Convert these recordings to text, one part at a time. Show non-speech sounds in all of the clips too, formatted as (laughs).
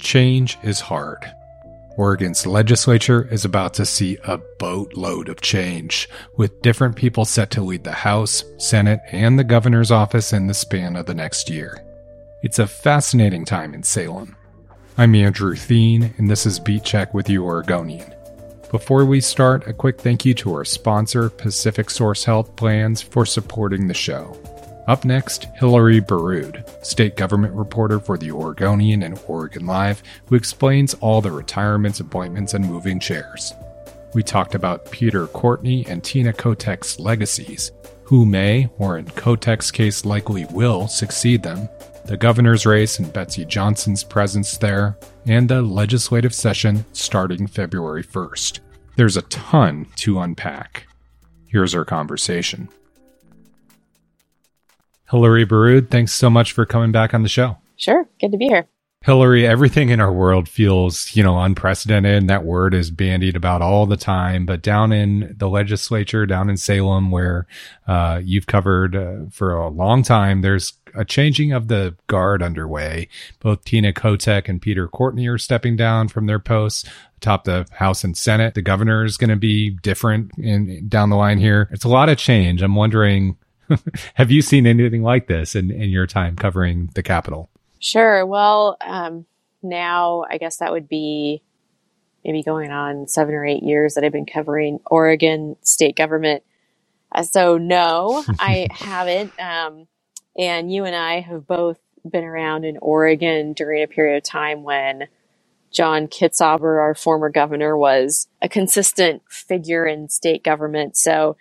Change is hard. Oregon's legislature is about to see a boatload of change, with different people set to lead the House, Senate, and the governor's office in the span of the next year. It's a fascinating time in Salem. I'm Andrew Theen, and this is Beat Check with you, Oregonian. Before we start, a quick thank you to our sponsor, PacificSource Health Plans, for supporting the show. Up next, Hillary Borrud, state government reporter for the Oregonian and Oregon Live, who explains all the retirements, appointments, and moving chairs. We talked about Peter Courtney and Tina Kotek's legacies, who may, or in Kotek's case likely will, succeed them, the governor's race and Betsy Johnson's presence there, and the legislative session starting February 1st. There's a ton to unpack. Here's our conversation. Hillary Borrud, thanks so much for coming back on the show. Sure. Good to be here. Hillary, everything in our world feels, you know, unprecedented. And that word is bandied about all the time. But down in the legislature, down in Salem, where uh, you've covered uh, for a long time, there's a changing of the guard underway. Both Tina Kotek and Peter Courtney are stepping down from their posts atop the House and Senate. The governor is going to be different in down the line here. It's a lot of change. I'm wondering (laughs) Have you seen anything like this in, in your time covering the Capitol? Sure. Well, um, now I guess that would be maybe going on seven or eight years that I've been covering Oregon state government. Uh, so, no, (laughs) I haven't. Um, and you and I have both been around in Oregon during a period of time when John Kitzhaber, our former governor, was a consistent figure in state government. So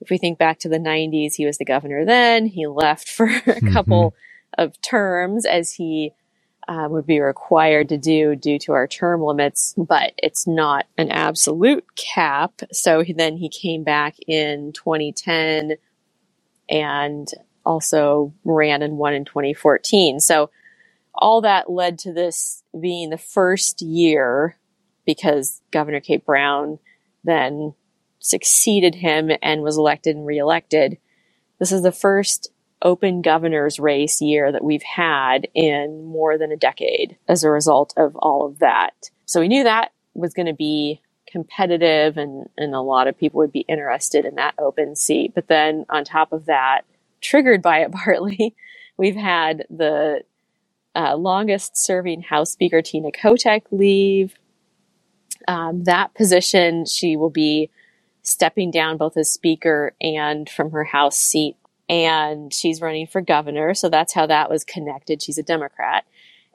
if we think back to the 90s, he was the governor then. He left for (laughs) a mm-hmm. couple of terms as he uh, would be required to do due to our term limits, but it's not an absolute cap. So he, then he came back in 2010 and also ran and won in 2014. So all that led to this being the first year because Governor Kate Brown then succeeded him and was elected and reelected. This is the first open governor's race year that we've had in more than a decade as a result of all of that. So we knew that was going to be competitive and, and a lot of people would be interested in that open seat. But then on top of that, triggered by it (laughs) partly, we've had the uh, longest serving House Speaker Tina Kotek leave. Um, that position, she will be stepping down both as speaker and from her House seat. And she's running for governor. So that's how that was connected. She's a Democrat.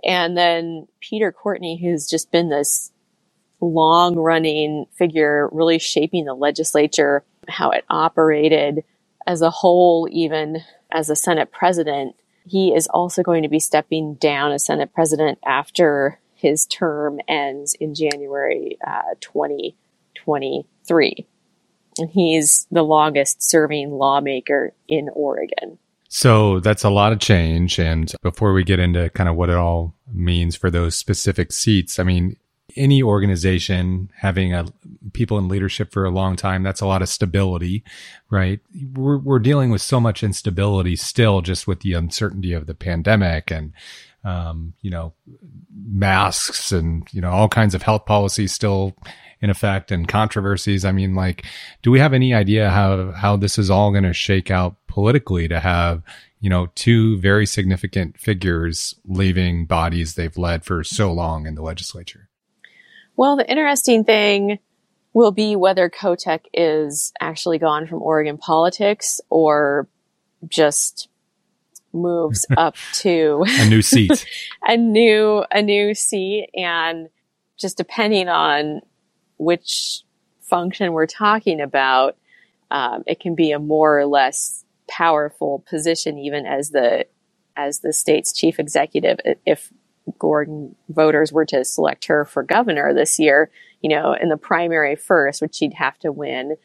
And then Peter Courtney, who's just been this long running figure, really shaping the legislature, how it operated as a whole, even as a Senate president. He is also going to be stepping down as Senate president after his term ends in January uh, 2023 and he's the longest serving lawmaker in Oregon. So that's a lot of change. And before we get into kind of what it all means for those specific seats, I mean, any organization having a people in leadership for a long time, that's a lot of stability, right? We're, we're dealing with so much instability still just with the uncertainty of the pandemic and, um, you know, masks and, you know, all kinds of health policies still in effect and controversies. I mean, like, do we have any idea how, how this is all going to shake out politically to have, you know, two very significant figures leaving bodies they've led for so long in the legislature? Well, the interesting thing will be whether Kotek is actually gone from Oregon politics or just moves (laughs) up to a new seat, (laughs) a new, a new seat. And just depending on which function we're talking about, um, it can be a more or less powerful position, even as the as the state's chief executive. If Oregon voters were to select her for governor this year, you know, in the primary first, which she'd have to win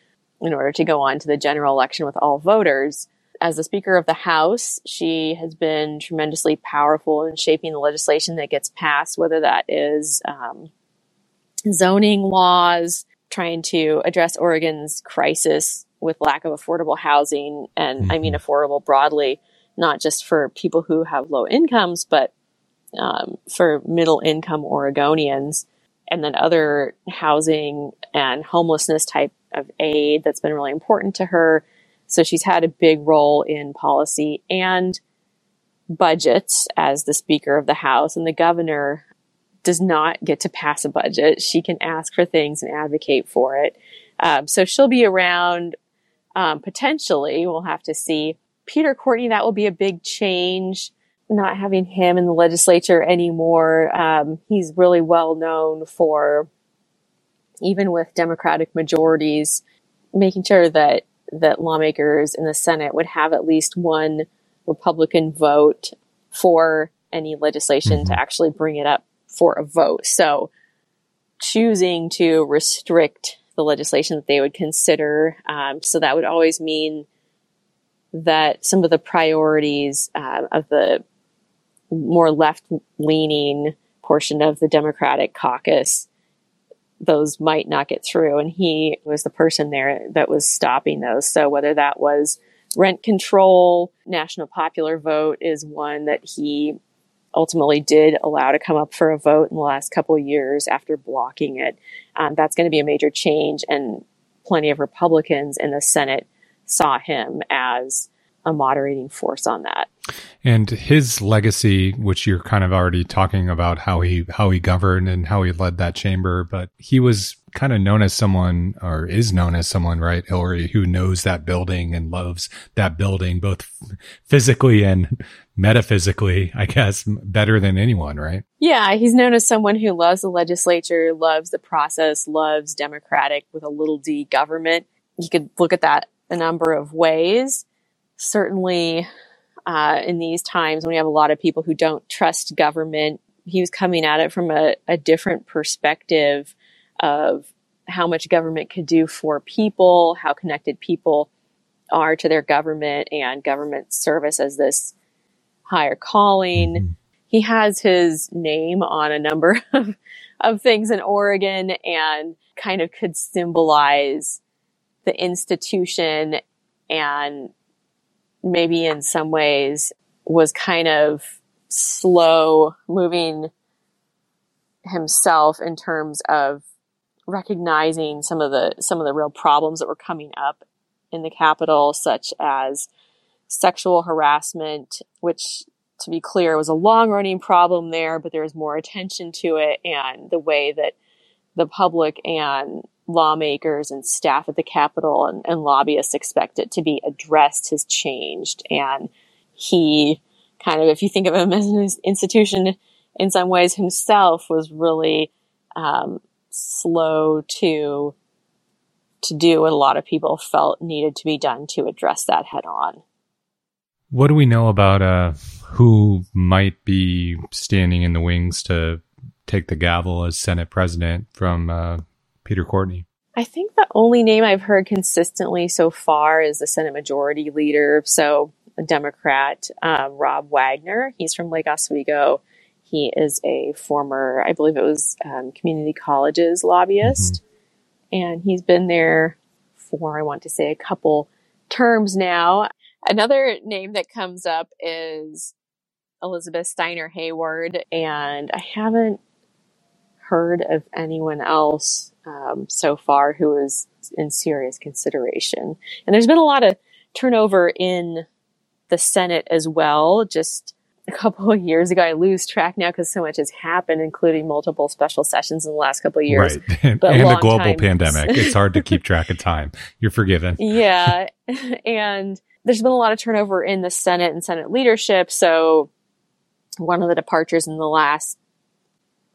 in order to go on to the general election with all voters. As the Speaker of the House, she has been tremendously powerful in shaping the legislation that gets passed, whether that is um, zoning laws, trying to address Oregon's crisis with lack of affordable housing. And mm-hmm. I mean mm-hmm. affordable broadly, not just for people who have low incomes, but um, for middle income Oregonians, and then other housing and homelessness type of aid that's been really important to her. So she's had a big role in policy and budgets as the Speaker of the House, and the governor does not get to pass a budget. She can ask for things and advocate for it. Um, so she'll be around um, potentially. We'll have to see. Peter Courtney, that will be a big change. Not having him in the legislature anymore. Um, he's really well known for, even with Democratic majorities, making sure that that lawmakers in the Senate would have at least one Republican vote for any legislation mm-hmm. to actually bring it up for a vote. So choosing to restrict the legislation that they would consider. Um, so that would always mean that some of the priorities uh, of the more left leaning portion of the Democratic caucus, those might not get through. And he was the person there that was stopping those. So whether that was rent control, national popular vote is one that he ultimately did allow to come up for a vote in the last couple of years after blocking it. Um, that's going to be a major change, and plenty of Republicans in the Senate saw him as a moderating force on that. And his legacy, which you're kind of already talking about how he how he governed and how he led that chamber, but he was kind of known as someone or is known as someone, right, Hillary, who knows that building and loves that building both physically and metaphysically, I guess, better than anyone, right? Yeah, he's known as someone who loves the legislature, loves the process, loves democratic with a little d government. You could look at that a number of ways. Certainly, uh, in these times when we have a lot of people who don't trust government, he was coming at it from a, a different perspective of how much government could do for people, how connected people are to their government and government service as this higher calling. Mm-hmm. He has his name on a number (laughs) of, of things in Oregon and kind of could symbolize the institution and maybe in some ways was kind of slow moving himself in terms of recognizing some of the some of the real problems that were coming up in the capital, such as sexual harassment, which to be clear was a long running problem there, but there was more attention to it and the way that the public and lawmakers and staff at the Capitol and, and lobbyists expect it to be addressed has changed. And he kind of, if you think of him as an institution in some ways himself was really um, slow to to do what a lot of people felt needed to be done to address that head on. What do we know about uh, who might be standing in the wings to take the gavel as Senate president from uh, Peter Courtney? I think the only name I've heard consistently so far is the Senate Majority Leader. So, a Democrat, uh, Rob Wagner. He's from Lake Oswego. He is a former, I believe it was um, community colleges lobbyist, mm-hmm. and he's been there for, I want to say, a couple terms now. Another name that comes up is Elizabeth Steiner Hayward, and I haven't heard of anyone else um, so far who is in serious consideration. And there's been a lot of turnover in the Senate as well, just a couple of years ago. I lose track now because so much has happened, including multiple special sessions in the last couple of years. Right. (laughs) and the global time. pandemic. It's hard to keep (laughs) track of time. You're forgiven. yeah. (laughs) And there's been a lot of turnover in the Senate and Senate leadership. So one of the departures in the last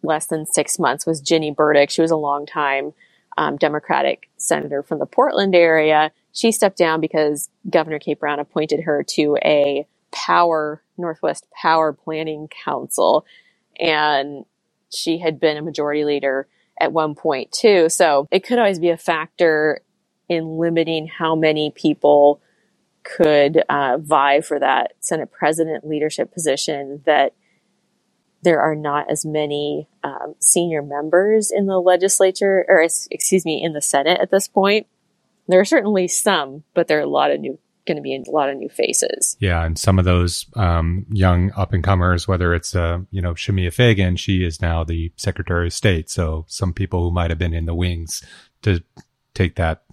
less than six months was Ginny Burdick. She was a long time um, Democratic senator from the Portland area. She stepped down because Governor Kate Brown appointed her to a power Northwest Power Planning Council. And she had been a majority leader at one point too. So it could always be a factor in limiting how many people could uh, vie for that Senate president leadership position that there are not as many um, senior members in the legislature, or excuse me, in the Senate at this point. There are certainly some, but there are a lot of new going to be a lot of new faces. Yeah, and some of those um, young up and comers, whether it's uh, you know Shemia Fagan, she is now the Secretary of State. So some people who might have been in the wings to take that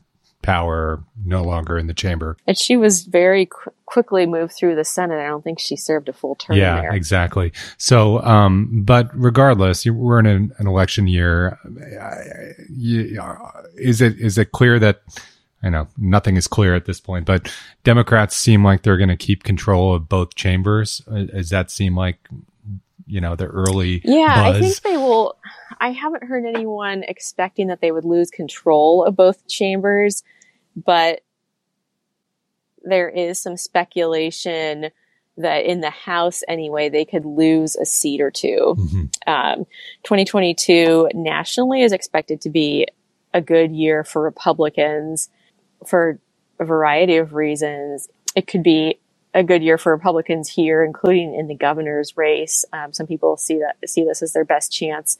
power no longer in the chamber. And she was very qu- quickly moved through the Senate. I don't think she served a full term. Yeah, there. exactly. So, um, but regardless, we're in an, an election year. Is it is it clear that I know nothing is clear at this point, but Democrats seem like they're going to keep control of both chambers. Uh, does that seem like you know the early? Yeah, buzz? I think they will. I haven't heard anyone expecting that they would lose control of both chambers, but there is some speculation that in the House anyway, they could lose a seat or 2 Mhm. Um, 2022 nationally is expected to be a good year for Republicans for a variety of reasons. It could be a good year for Republicans here, including in the governor's race. Um, some people see that see this as their best chance,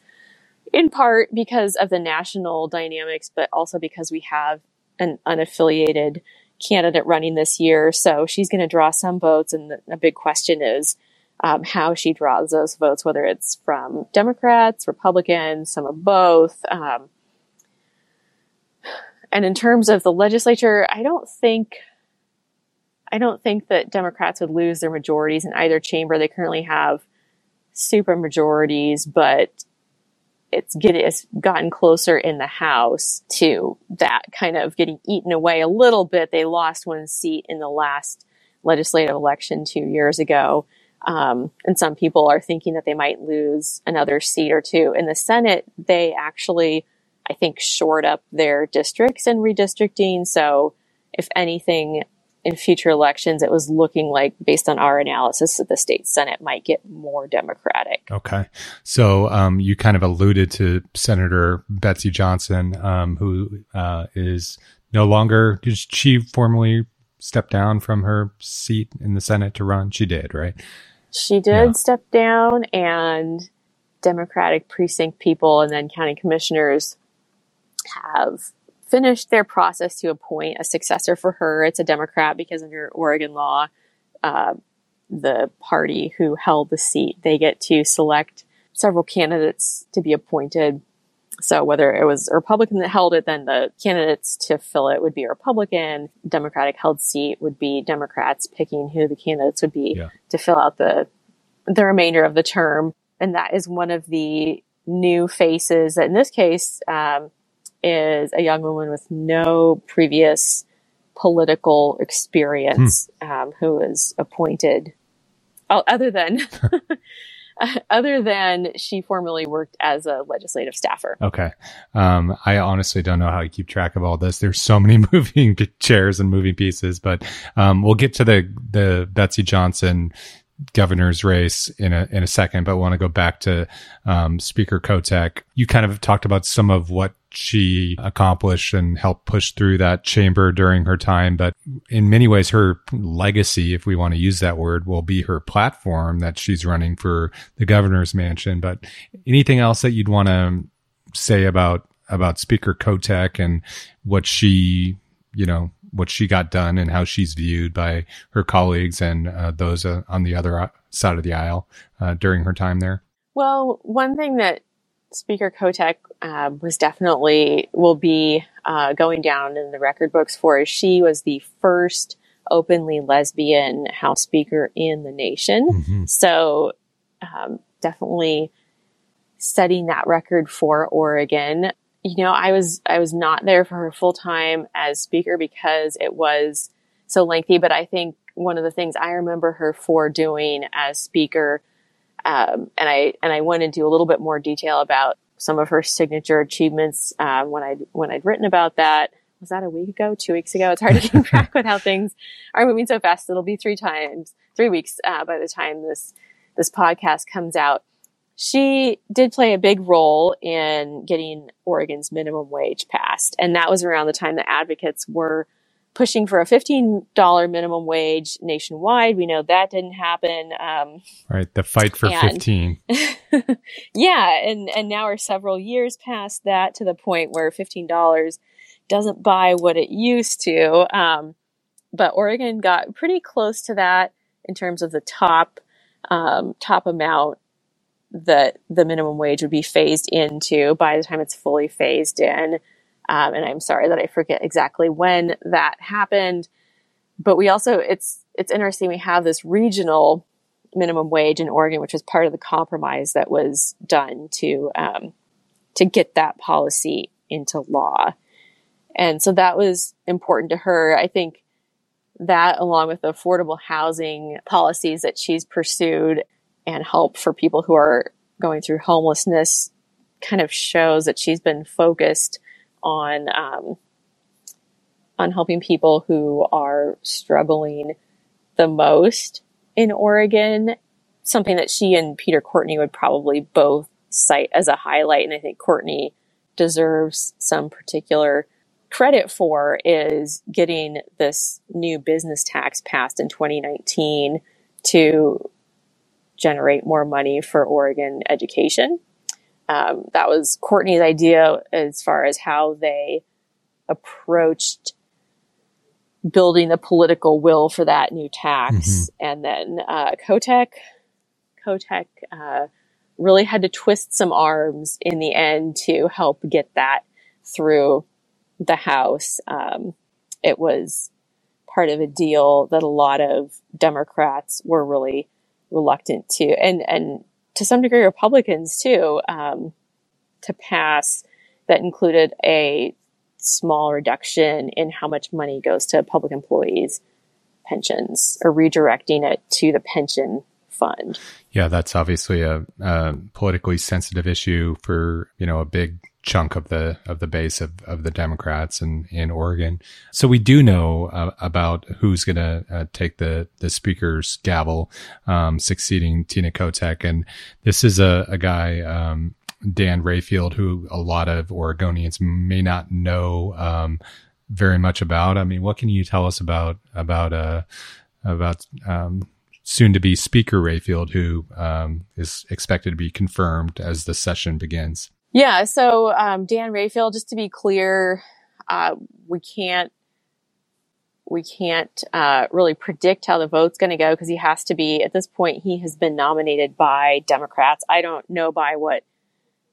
in part because of the national dynamics, but also because we have an unaffiliated candidate running this year. So she's going to draw some votes, and the, a big question is um, how she draws those votes, whether it's from Democrats, Republicans, some of both. Um, (sighs) and in terms of the legislature, I don't think I don't think that Democrats would lose their majorities in either chamber. They currently have super majorities, but it's getting it's gotten closer in the House to that kind of getting eaten away a little bit. They lost one seat in the last legislative election two years ago. Um, and some people are thinking that they might lose another seat or two. In the Senate, they actually, I think, shored up their districts in redistricting. So if anything, in future elections, it was looking like, based on our analysis, that the state Senate might get more Democratic. Okay. So um, you kind of alluded to Senator Betsy Johnson, um, who uh, is no longer, did she formally step down from her seat in the Senate to run? She did, right? She did Yeah. step down, and Democratic precinct people and then county commissioners have finished their process to appoint a successor for her. It's a Democrat because under Oregon law, uh, the party who held the seat they get to select several candidates to be appointed. So whether it was a Republican that held it, then the candidates to fill it would be a Republican. Democratic held seat would be Democrats picking who the candidates would be Yeah. to fill out the the remainder of the term. And that is one of the new faces that in this case um, is a young woman with no previous political experience um, who is appointed. Oh, other than (laughs) other than she formerly worked as a legislative staffer. Okay. Um, I honestly don't know how you keep track of all this. There's so many (laughs) moving chairs and moving pieces, but um, we'll get to the the Betsy Johnson governor's race in a in a second. But I want to go back to um, Speaker Kotek. You kind of talked about some of what she accomplished and helped push through that chamber during her time. But in many ways, her legacy, if we want to use that word, will be her platform that she's running for the governor's mansion. But anything else that you'd want to say about about Speaker Kotek and what she, you know, what she got done and how she's viewed by her colleagues and uh, those uh, on the other side of the aisle uh, during her time there? Well, one thing that Speaker Kotek uh, was definitely will be uh, going down in the record books for is she was the first openly lesbian House Speaker in the nation. Mm-hmm. So um, definitely setting that record for Oregon. You know, I was I was not there for her full time as speaker because it was so lengthy. But I think one of the things I remember her for doing as speaker, um, and I and I went into a little bit more detail about some of her signature achievements uh, when I when I'd written about that. Was that a week ago? Two weeks ago? It's hard to (laughs) keep track with how things are moving so fast. It'll be three times, three weeks uh, by the time this this podcast comes out. She did play a big role in getting Oregon's minimum wage passed, and that was around the time the advocates were pushing for a fifteen dollar minimum wage nationwide. We know that didn't happen. Um, Right. The fight for And- 15. (laughs) yeah, and and now we're several years past that to the point where fifteen dollars doesn't buy what it used to. Um, but Oregon got pretty close to that in terms of the top um, top amount that the minimum wage would be phased into by the time it's fully phased in. Um, and I'm sorry that I forget exactly when that happened. But we also it's it's interesting we have this regional minimum wage in Oregon, which was part of the compromise that was done to um, to get that policy into law. And so that was important to her. I think that, along with the affordable housing policies that she's pursued and help for people who are going through homelessness, kind of shows that she's been focused on um, on helping people who are struggling the most in Oregon. Something that she and Peter Courtney would probably both cite as a highlight, and I think Courtney deserves some particular credit for is getting this new business tax passed in 2019 to generate more money for Oregon education. Um, that was Courtney's idea as far as how they approached building the political will for that new tax. Mm-hmm. And then uh, Kotek, Kotek uh, really had to twist some arms in the end to help get that through the House. Um, it was part of a deal that a lot of Democrats were really reluctant to, and and to some degree Republicans too, um, to pass. That included a small reduction in how much money goes to public employees' pensions, or redirecting it to the pension fund. Yeah, that's obviously a, a politically sensitive issue for you know a big chunk of the of the base of, of the Democrats in, in Oregon. So we do know uh, about who's going to uh, take the the speaker's gavel, um, succeeding Tina Kotek, and this is a, a guy. Um, Dan Rayfield, who a lot of Oregonians may not know um, very much about. I mean, what can you tell us about about uh, about um, soon to be Speaker Rayfield, who um, is expected to be confirmed as the session begins? Yeah. So, um, Dan Rayfield, just to be clear, uh, we can't, we can't, uh, really predict how the vote's going to go because he has to be, at this point, he has been nominated by Democrats. I don't know by what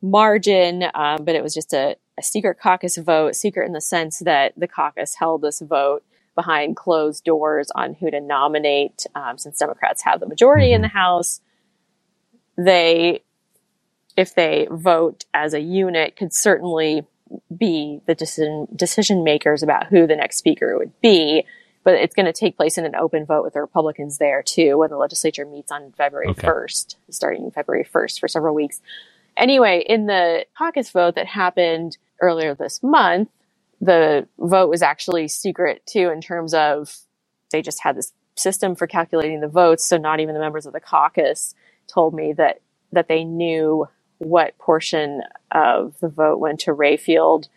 margin, um, but it was just a, a secret caucus vote, secret in the sense that the caucus held this vote behind closed doors on who to nominate. Um, since Democrats have the majority in mm-hmm. the House, they if they vote as a unit, could certainly be the decision decision makers about who the next speaker would be. But it's going to take place in an open vote with the Republicans there too, when the legislature meets on February okay. 1st, starting February 1st for several weeks. Anyway, in the caucus vote that happened earlier this month, the vote was actually secret too, in terms of they just had this system for calculating the votes. So not even the members of the caucus told me that, that they knew what portion of the vote went to Rayfield.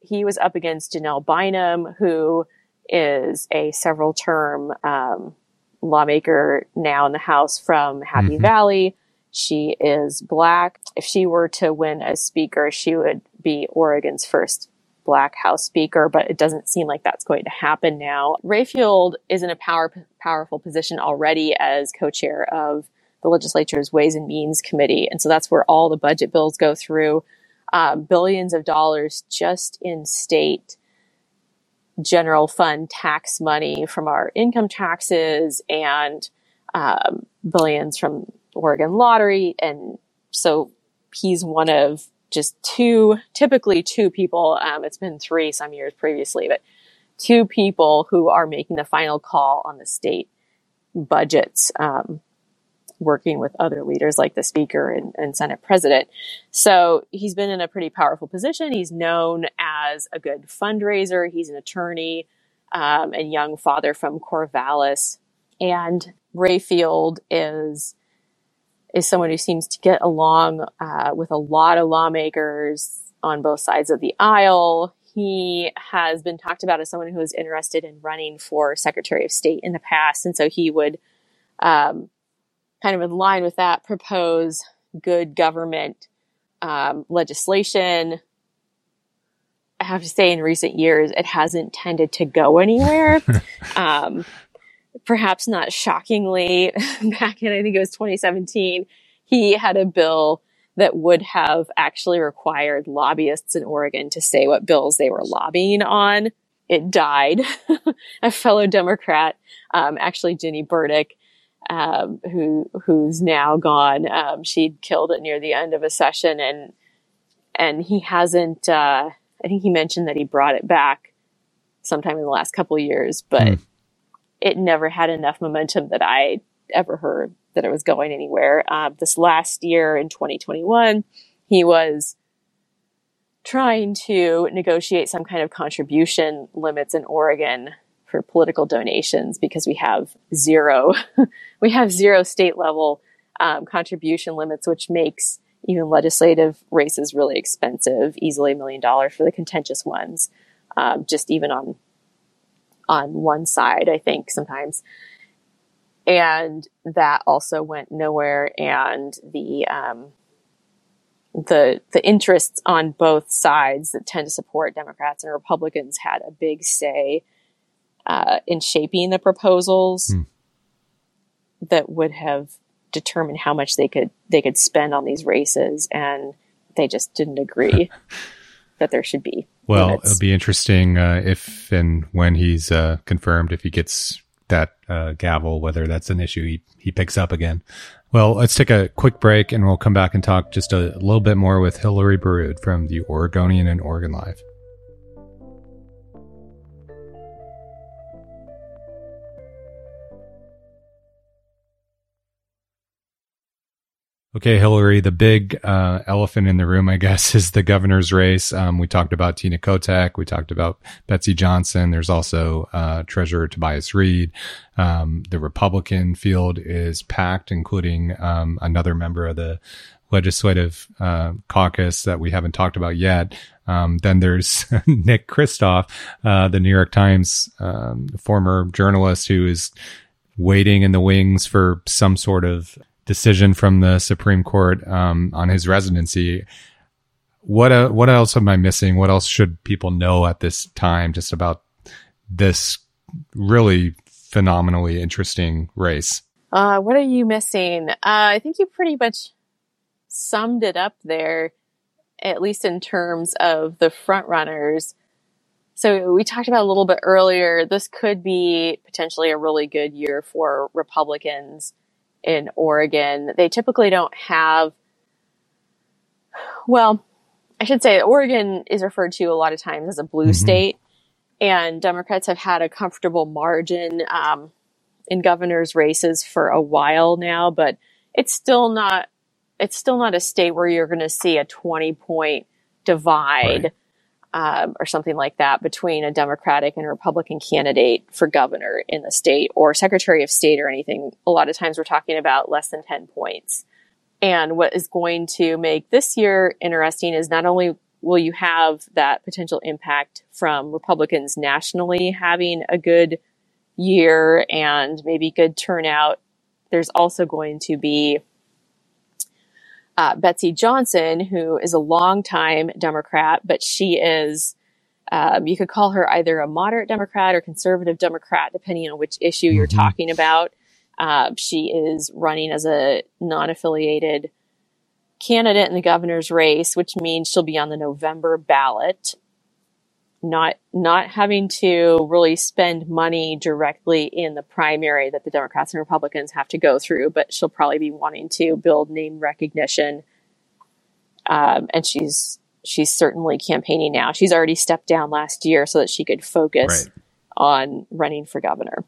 He was up against Janelle Bynum, who is a several term um, lawmaker now in the House from Happy mm-hmm. Valley. She is black. If she were to win as speaker, she would be Oregon's first black House Speaker, but it doesn't seem like that's going to happen now. Rayfield is in a power, powerful position already as co-chair of the legislature's Ways and Means Committee. And so that's where all the budget bills go through. Um, billions of dollars just in state general fund tax money from our income taxes and um, billions from Oregon Lottery. And so he's one of just two, typically two people. Um, it's been three some years previously, but two people who are making the final call on the state budgets. Um, working with other leaders like the speaker and, and, Senate president. So he's been in a pretty powerful position. He's known as a good fundraiser. He's an attorney um, and young father from Corvallis. And Rayfield is is someone who seems to get along uh, with a lot of lawmakers on both sides of the aisle. He has been talked about as someone who is interested in running for Secretary of State in the past, and so he would um, kind of in line with that, propose good government um, legislation, I have to say in recent years, it hasn't tended to go anywhere. (laughs) um, perhaps not shockingly, (laughs) back in, I think it was 2017, he had a bill that would have actually required lobbyists in Oregon to say what bills they were lobbying on. It died. (laughs) a fellow Democrat, um, actually Ginny Burdick, um, who who's now gone. Um, she'd killed it near the end of a session, and and he hasn't. Uh, I think he mentioned that he brought it back sometime in the last couple of years, but mm. It never had enough momentum that I ever heard that it was going anywhere. Uh, this last year in 2021, he was trying to negotiate some kind of contribution limits in Oregon for political donations because we have zero, (laughs) we have zero state level um, contribution limits, which makes even legislative races really expensive, easily a million dollars for the contentious ones. Um, just even on on one side, I think sometimes and that also went nowhere. And the um, the the interests on both sides that tend to support Democrats and Republicans had a big say uh, in shaping the proposals hmm. that would have determined how much they could they could spend on these races, and they just didn't agree (laughs) that there should be. Well, limits. it'll be interesting uh, if and when he's uh, confirmed if he gets that uh, gavel, whether that's an issue he, he picks up again. Well, let's take a quick break and we'll come back and talk just a, little bit more with Hillary Borrud from the Oregonian and Oregon Live. Okay, Hillary, the big uh, elephant in the room, I guess, (laughs) is the governor's race. Um, we talked about Tina Kotek. We talked about Betsy Johnson. There's also uh, Treasurer Tobias Read. Um, the Republican field is packed, including um, another member of the legislative uh, caucus that we haven't talked about yet. Um, then there's (laughs) Nick Kristof, uh, the New York Times um, former journalist who is waiting in the wings for some sort of decision from the Supreme Court um, on his residency. What uh, what else am I missing? What else should people know at this time just about this really phenomenally interesting race? Uh, what are you missing? Uh, I think you pretty much summed it up there, at least in terms of the front runners. So we talked about a little bit earlier. This could be potentially a really good year for Republicans in Oregon. They typically don't have, well, I should say Oregon is referred to a lot of times as a blue mm-hmm. state, and Democrats have had a comfortable margin um, in governor's races for a while now, but it's still not it's still not a state where you're going to see a 20 point divide right um, or something like that between a Democratic and a Republican candidate for governor in the state or Secretary of State or anything. A lot of times we're talking about less than 10 points. And what is going to make this year interesting is not only will you have that potential impact from Republicans nationally having a good year and maybe good turnout, there's also going to be uh, Betsy Johnson, who is a longtime Democrat, but she is, um, you could call her either a moderate Democrat or conservative Democrat, depending on which issue you're mm-hmm. talking about. Uh, she is running as a non affiliated candidate in the governor's race, which means she'll be on the November ballot not not having to really spend money directly in the primary that the Democrats and Republicans have to go through, but she'll probably be wanting to build name recognition. Um, and she's she's certainly campaigning now. She's already stepped down last year so that she could focus right. on running for governor.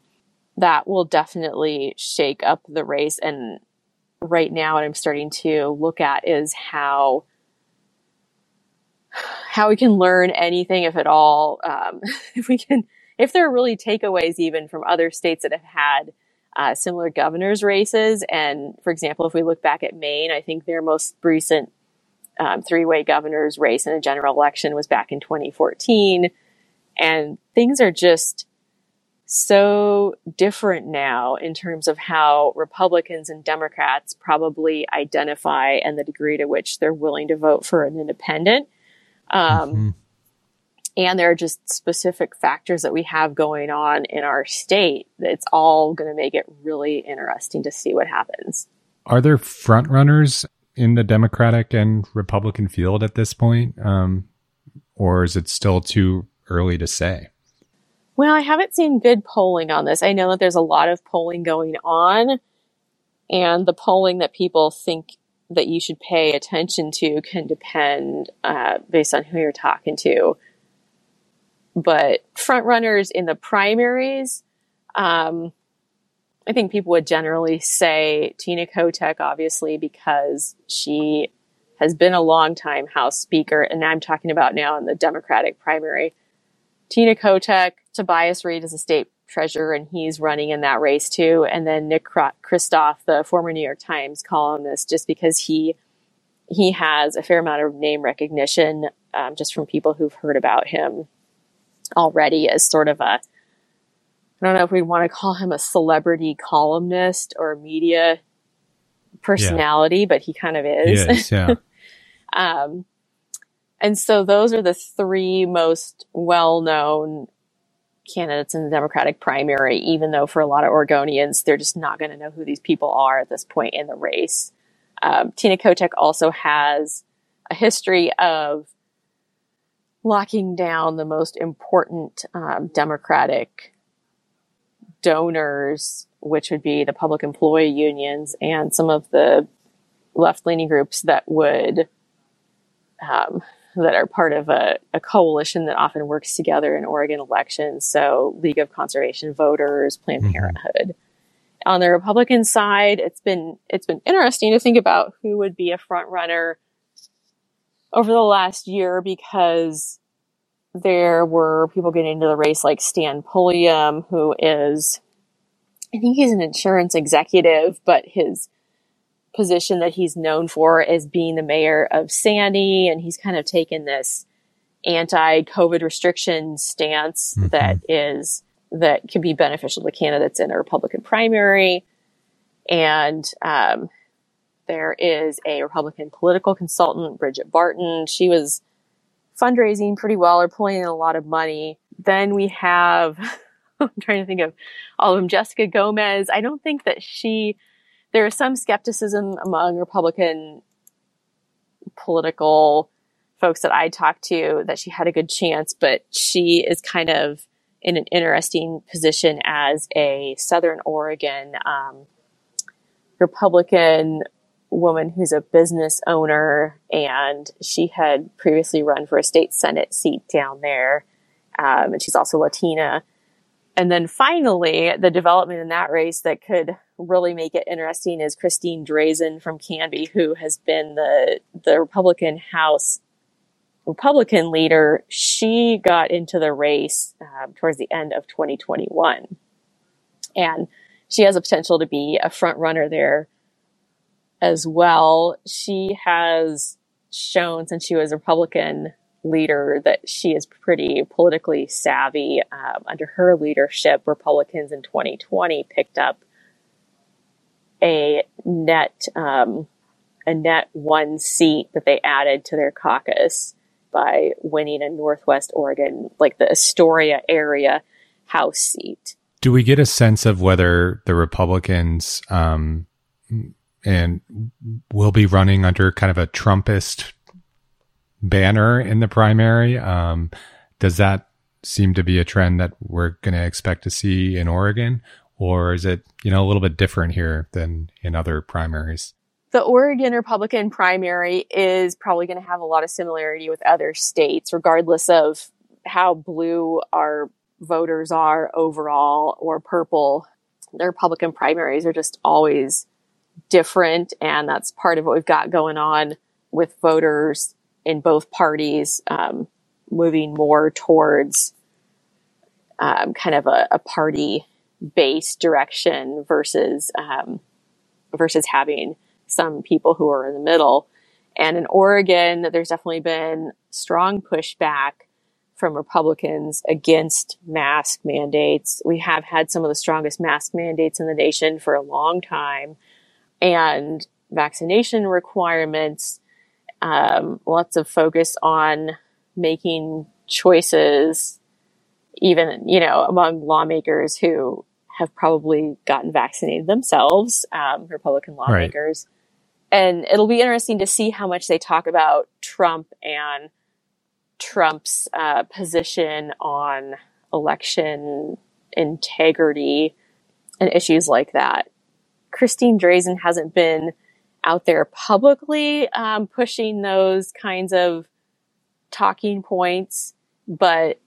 That will definitely shake up the race. And right now, what I'm starting to look at is how how we can learn anything, if at all, um, (laughs) if we can, if there are really takeaways even from other states that have had uh, similar governors races. And for example, if we look back at Maine, I think their most recent um, three-way governors race in a general election was back in 2014, and things are just so different now in terms of how Republicans and Democrats probably identify and the degree to which they're willing to vote for an independent. Um, mm-hmm. and there are just specific factors that we have going on in our state that's all going to make it really interesting to see what happens. Are there front runners in the Democratic and Republican field at this point? Um, or is it still too early to say? Well, I haven't seen good polling on this. I know that there's a lot of polling going on, and the polling that people think that you should pay attention to can depend uh, based on who you're talking to. But front runners in the primaries, um, I think people would generally say Tina Kotek, obviously, because she has been a long time House Speaker, and I'm talking about now in the Democratic primary. Tina Kotek, Tobias Read is a state treasurer, and he's running in that race too. And then Nick Kristof, the former New York Times columnist, just because he he has a fair amount of name recognition um, just from people who've heard about him already as sort of a I don't know if we want to call him a celebrity columnist or media personality, yeah. but he kind of is. Is yeah. (laughs) um, and so those are the three most well known candidates in the Democratic primary, even though for a lot of Oregonians, they're just not going to know who these people are at this point in the race. Um, Tina Kotek also has a history of locking down the most important um, Democratic donors, which would be the public employee unions and some of the left leaning groups that would um, that are part of a, a, coalition that often works together in Oregon elections. So League of Conservation Voters, Planned mm-hmm. Parenthood. On the Republican side, it's been it's been interesting to think about who would be a front runner over the last year because there were people getting into the race like Stan Pulliam, who is, I think he's an insurance executive, but his position that he's known for as being the mayor of Sandy. And he's kind of taken this anti COVID restriction stance mm-hmm. that is, that can be beneficial to candidates in a Republican primary. And, um, there is a Republican political consultant, Bridget Barton. She was fundraising pretty well or pulling in a lot of money. Then we have, (laughs) I'm trying to think of all of them, Jessica Gomez. I don't think that she, there is some skepticism among Republican political folks that I talked to that she had a good chance, but she is kind of in an interesting position as a Southern Oregon um, Republican woman who's a business owner and she had previously run for a state senate seat down there. Um, and she's also Latina. And then finally, the development in that race that could really make it interesting is Christine Drazan from Canby, who has been the, the Republican House Republican leader. She got into the race um, towards the end of 2021. And she has a potential to be a front runner there as well. She has shown since she was Republican leader that she is pretty politically savvy. Um, under her leadership, Republicans in 2020 picked up a net um, a net one seat that they added to their caucus by winning a Northwest Oregon, like the Astoria area House seat. Do we get a sense of whether the Republicans um, and will be running under kind of a Trumpist banner in the primary. Um, does that seem to be a trend that we're going to expect to see in Oregon? Or is it, you know, a little bit different here than in other primaries? The Oregon Republican primary is probably going to have a lot of similarity with other states, regardless of how blue our voters are overall or purple. The Republican primaries are just always different. And that's part of what we've got going on with voters in both parties, um, moving more towards um, kind of a, a party based direction versus um, versus having some people who are in the middle. And in Oregon, there's definitely been strong pushback from Republicans against mask mandates. We have had some of the strongest mask mandates in the nation for a long time and vaccination requirements, um, lots of focus on making choices, even, you know, among lawmakers who have probably gotten vaccinated themselves, um, Republican lawmakers. Right. And it'll be interesting to see how much they talk about Trump and Trump's uh, position on election integrity and issues like that. Christine Drazan hasn't been out there publicly um, pushing those kinds of talking points, but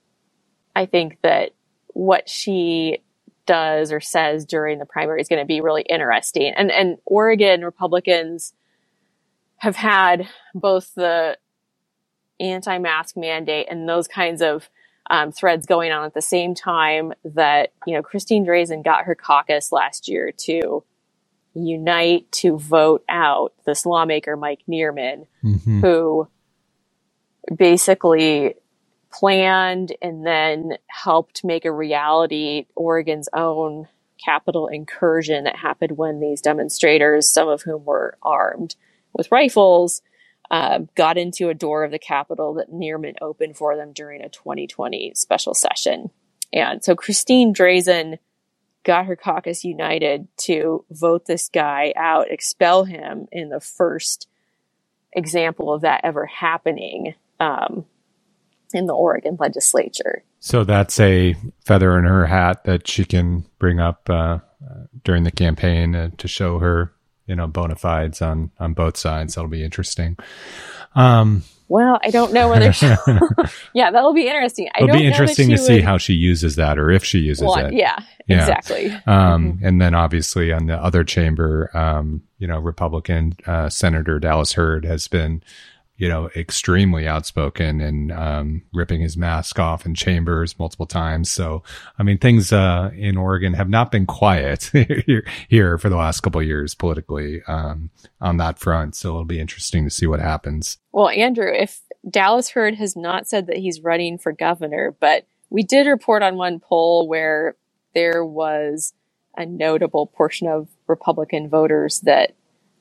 I think that what she does or says during the primary is going to be really interesting. And and Oregon Republicans have had both the anti-mask mandate and those kinds of um, threads going on at the same time that you know Christine Drazan got her caucus last year to unite to vote out this lawmaker Mike Nearman, mm-hmm. who basically planned and then helped make a reality Oregon's own Capitol incursion that happened when these demonstrators, some of whom were armed with rifles, uh, got into a door of the Capitol that Nearman opened for them during a 2020 special session. And so Christine Drazan got her caucus united to vote this guy out, expel him in the first example of that ever happening. Um, in the Oregon legislature. So that's a feather in her hat that she can bring up uh, during the campaign uh, to show her, you know, bona fides on on both sides. That'll be interesting. Um, well, I don't know whether. she'll. (laughs) (laughs) yeah, that'll be interesting. I It'll be interesting to see how she uses that, or if she uses well, it. Yeah, yeah. exactly. Um, mm-hmm. And then obviously on the other chamber, um, you know, Republican uh, Senator Dallas Heard has been you know, extremely outspoken and um, ripping his mask off in chambers multiple times. So, I mean, things uh, in Oregon have not been quiet (laughs) here, for the last couple years politically um, on that front. So it'll be interesting to see what happens. Well, Andrew, if Dallas Heard has not said that he's running for governor, but we did report on one poll where there was a notable portion of Republican voters that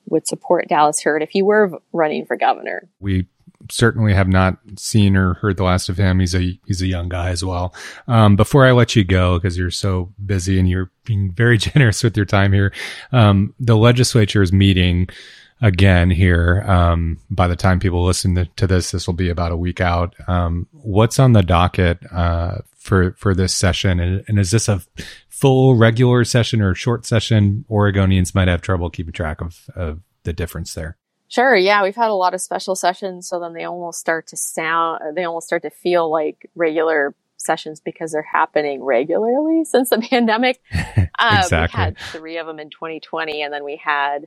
would support Dallas Heard if he were running for governor. We certainly have not seen or heard the last of him. He's a he's a young guy as well. Um, before I let you go, because you're so busy and you're being very (laughs) generous with your time here, um, the legislature is meeting again here. Um, by the time people listen to, this, this will be about a week out. Um, what's on the docket uh, for for this session, and, and is this a full regular session or short session, Oregonians might have trouble keeping track of, of the difference there. Sure. Yeah. We've had a lot of special sessions. So then they almost start to sound, they almost start to feel like regular sessions because they're happening regularly since the (laughs) pandemic. (laughs) Uh, exactly. we had three of them in 2020 and then we had,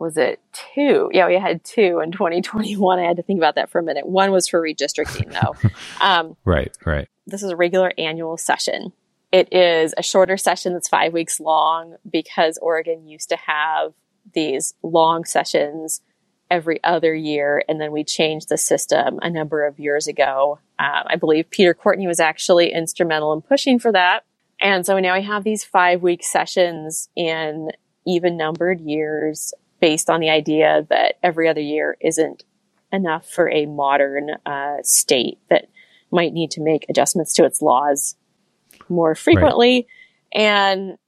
was it two? Yeah, we had two in 2021. I had to think about that for a minute. One was for redistricting though. (laughs) Um, right, right. This is a regular annual session. It is a shorter session that's five weeks long because Oregon used to have these long sessions every other year. And then we changed the system a number of years ago. Um, I believe Peter Courtney was actually instrumental in pushing for that. And so now we have these five week sessions in even numbered years based on the idea that every other year isn't enough for a modern uh, state that might need to make adjustments to its laws more frequently. Right. And,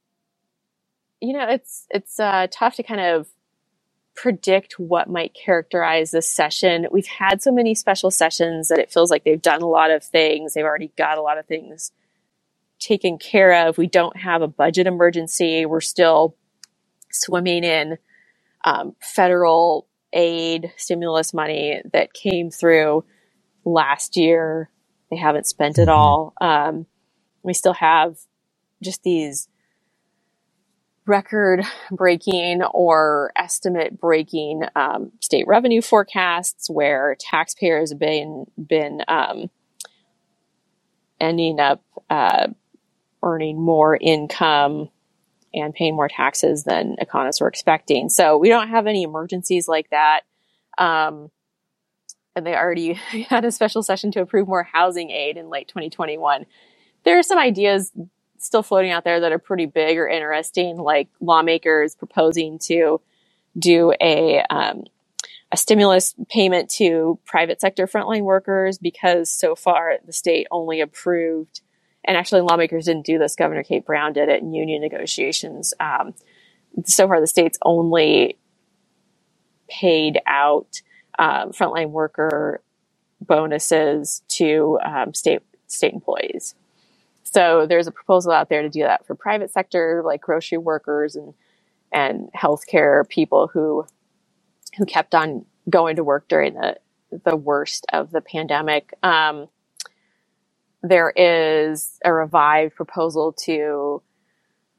you know, it's, it's, uh, tough to kind of predict what might characterize this session. We've had so many special sessions that it feels like they've done a lot of things. They've already got a lot of things taken care of. We don't have a budget emergency. We're still swimming in um, federal aid stimulus money that came through last year. They haven't spent it mm-hmm. all. Um, we still have just these record breaking or estimate breaking um, state revenue forecasts where taxpayers have been been um, ending up uh, earning more income and paying more taxes than economists were expecting. So we don't have any emergencies like that. Um, and they already (laughs) had a special session to approve more housing aid in late 2021 there are some ideas still floating out there that are pretty big or interesting, like lawmakers proposing to do a um, a stimulus payment to private sector frontline workers because so far the state only approved, and actually lawmakers didn't do this. Governor Kate Brown did it in union negotiations. Um, so far, the state's only paid out um, frontline worker bonuses to um, state state employees. So there's a proposal out there to do that for private sector, like grocery workers and and healthcare people who who kept on going to work during the the worst of the pandemic. Um, there is a revived proposal to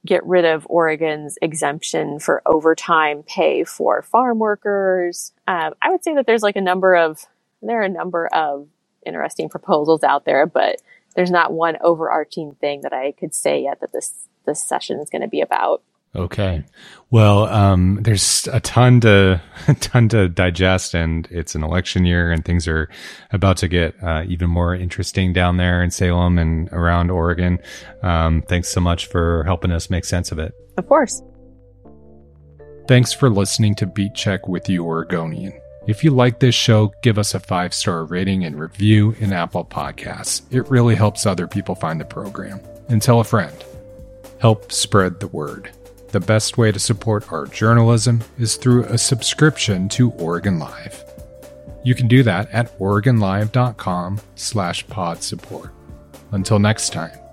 get rid of Oregon's exemption for overtime pay for farm workers. Um, I would say that there's like a number of there are a number of interesting proposals out there, but there's not one overarching thing that I could say yet that this this session is going to be about. Okay. Well, um, there's a ton to, (laughs) a ton to digest and it's an election year and things are about to get, uh, even more interesting down there in Salem and around Oregon. Um, thanks so much for helping us make sense of it. Of course. Thanks for listening to Beat Check with you, Oregonian. If you like this show, give us a five star rating and review in Apple Podcasts. It really helps other people find the program. And tell a friend. Help spread the word. The best way to support our journalism is through a subscription to Oregon Live. You can do that at oregonlive.com slash pod support. Until next time.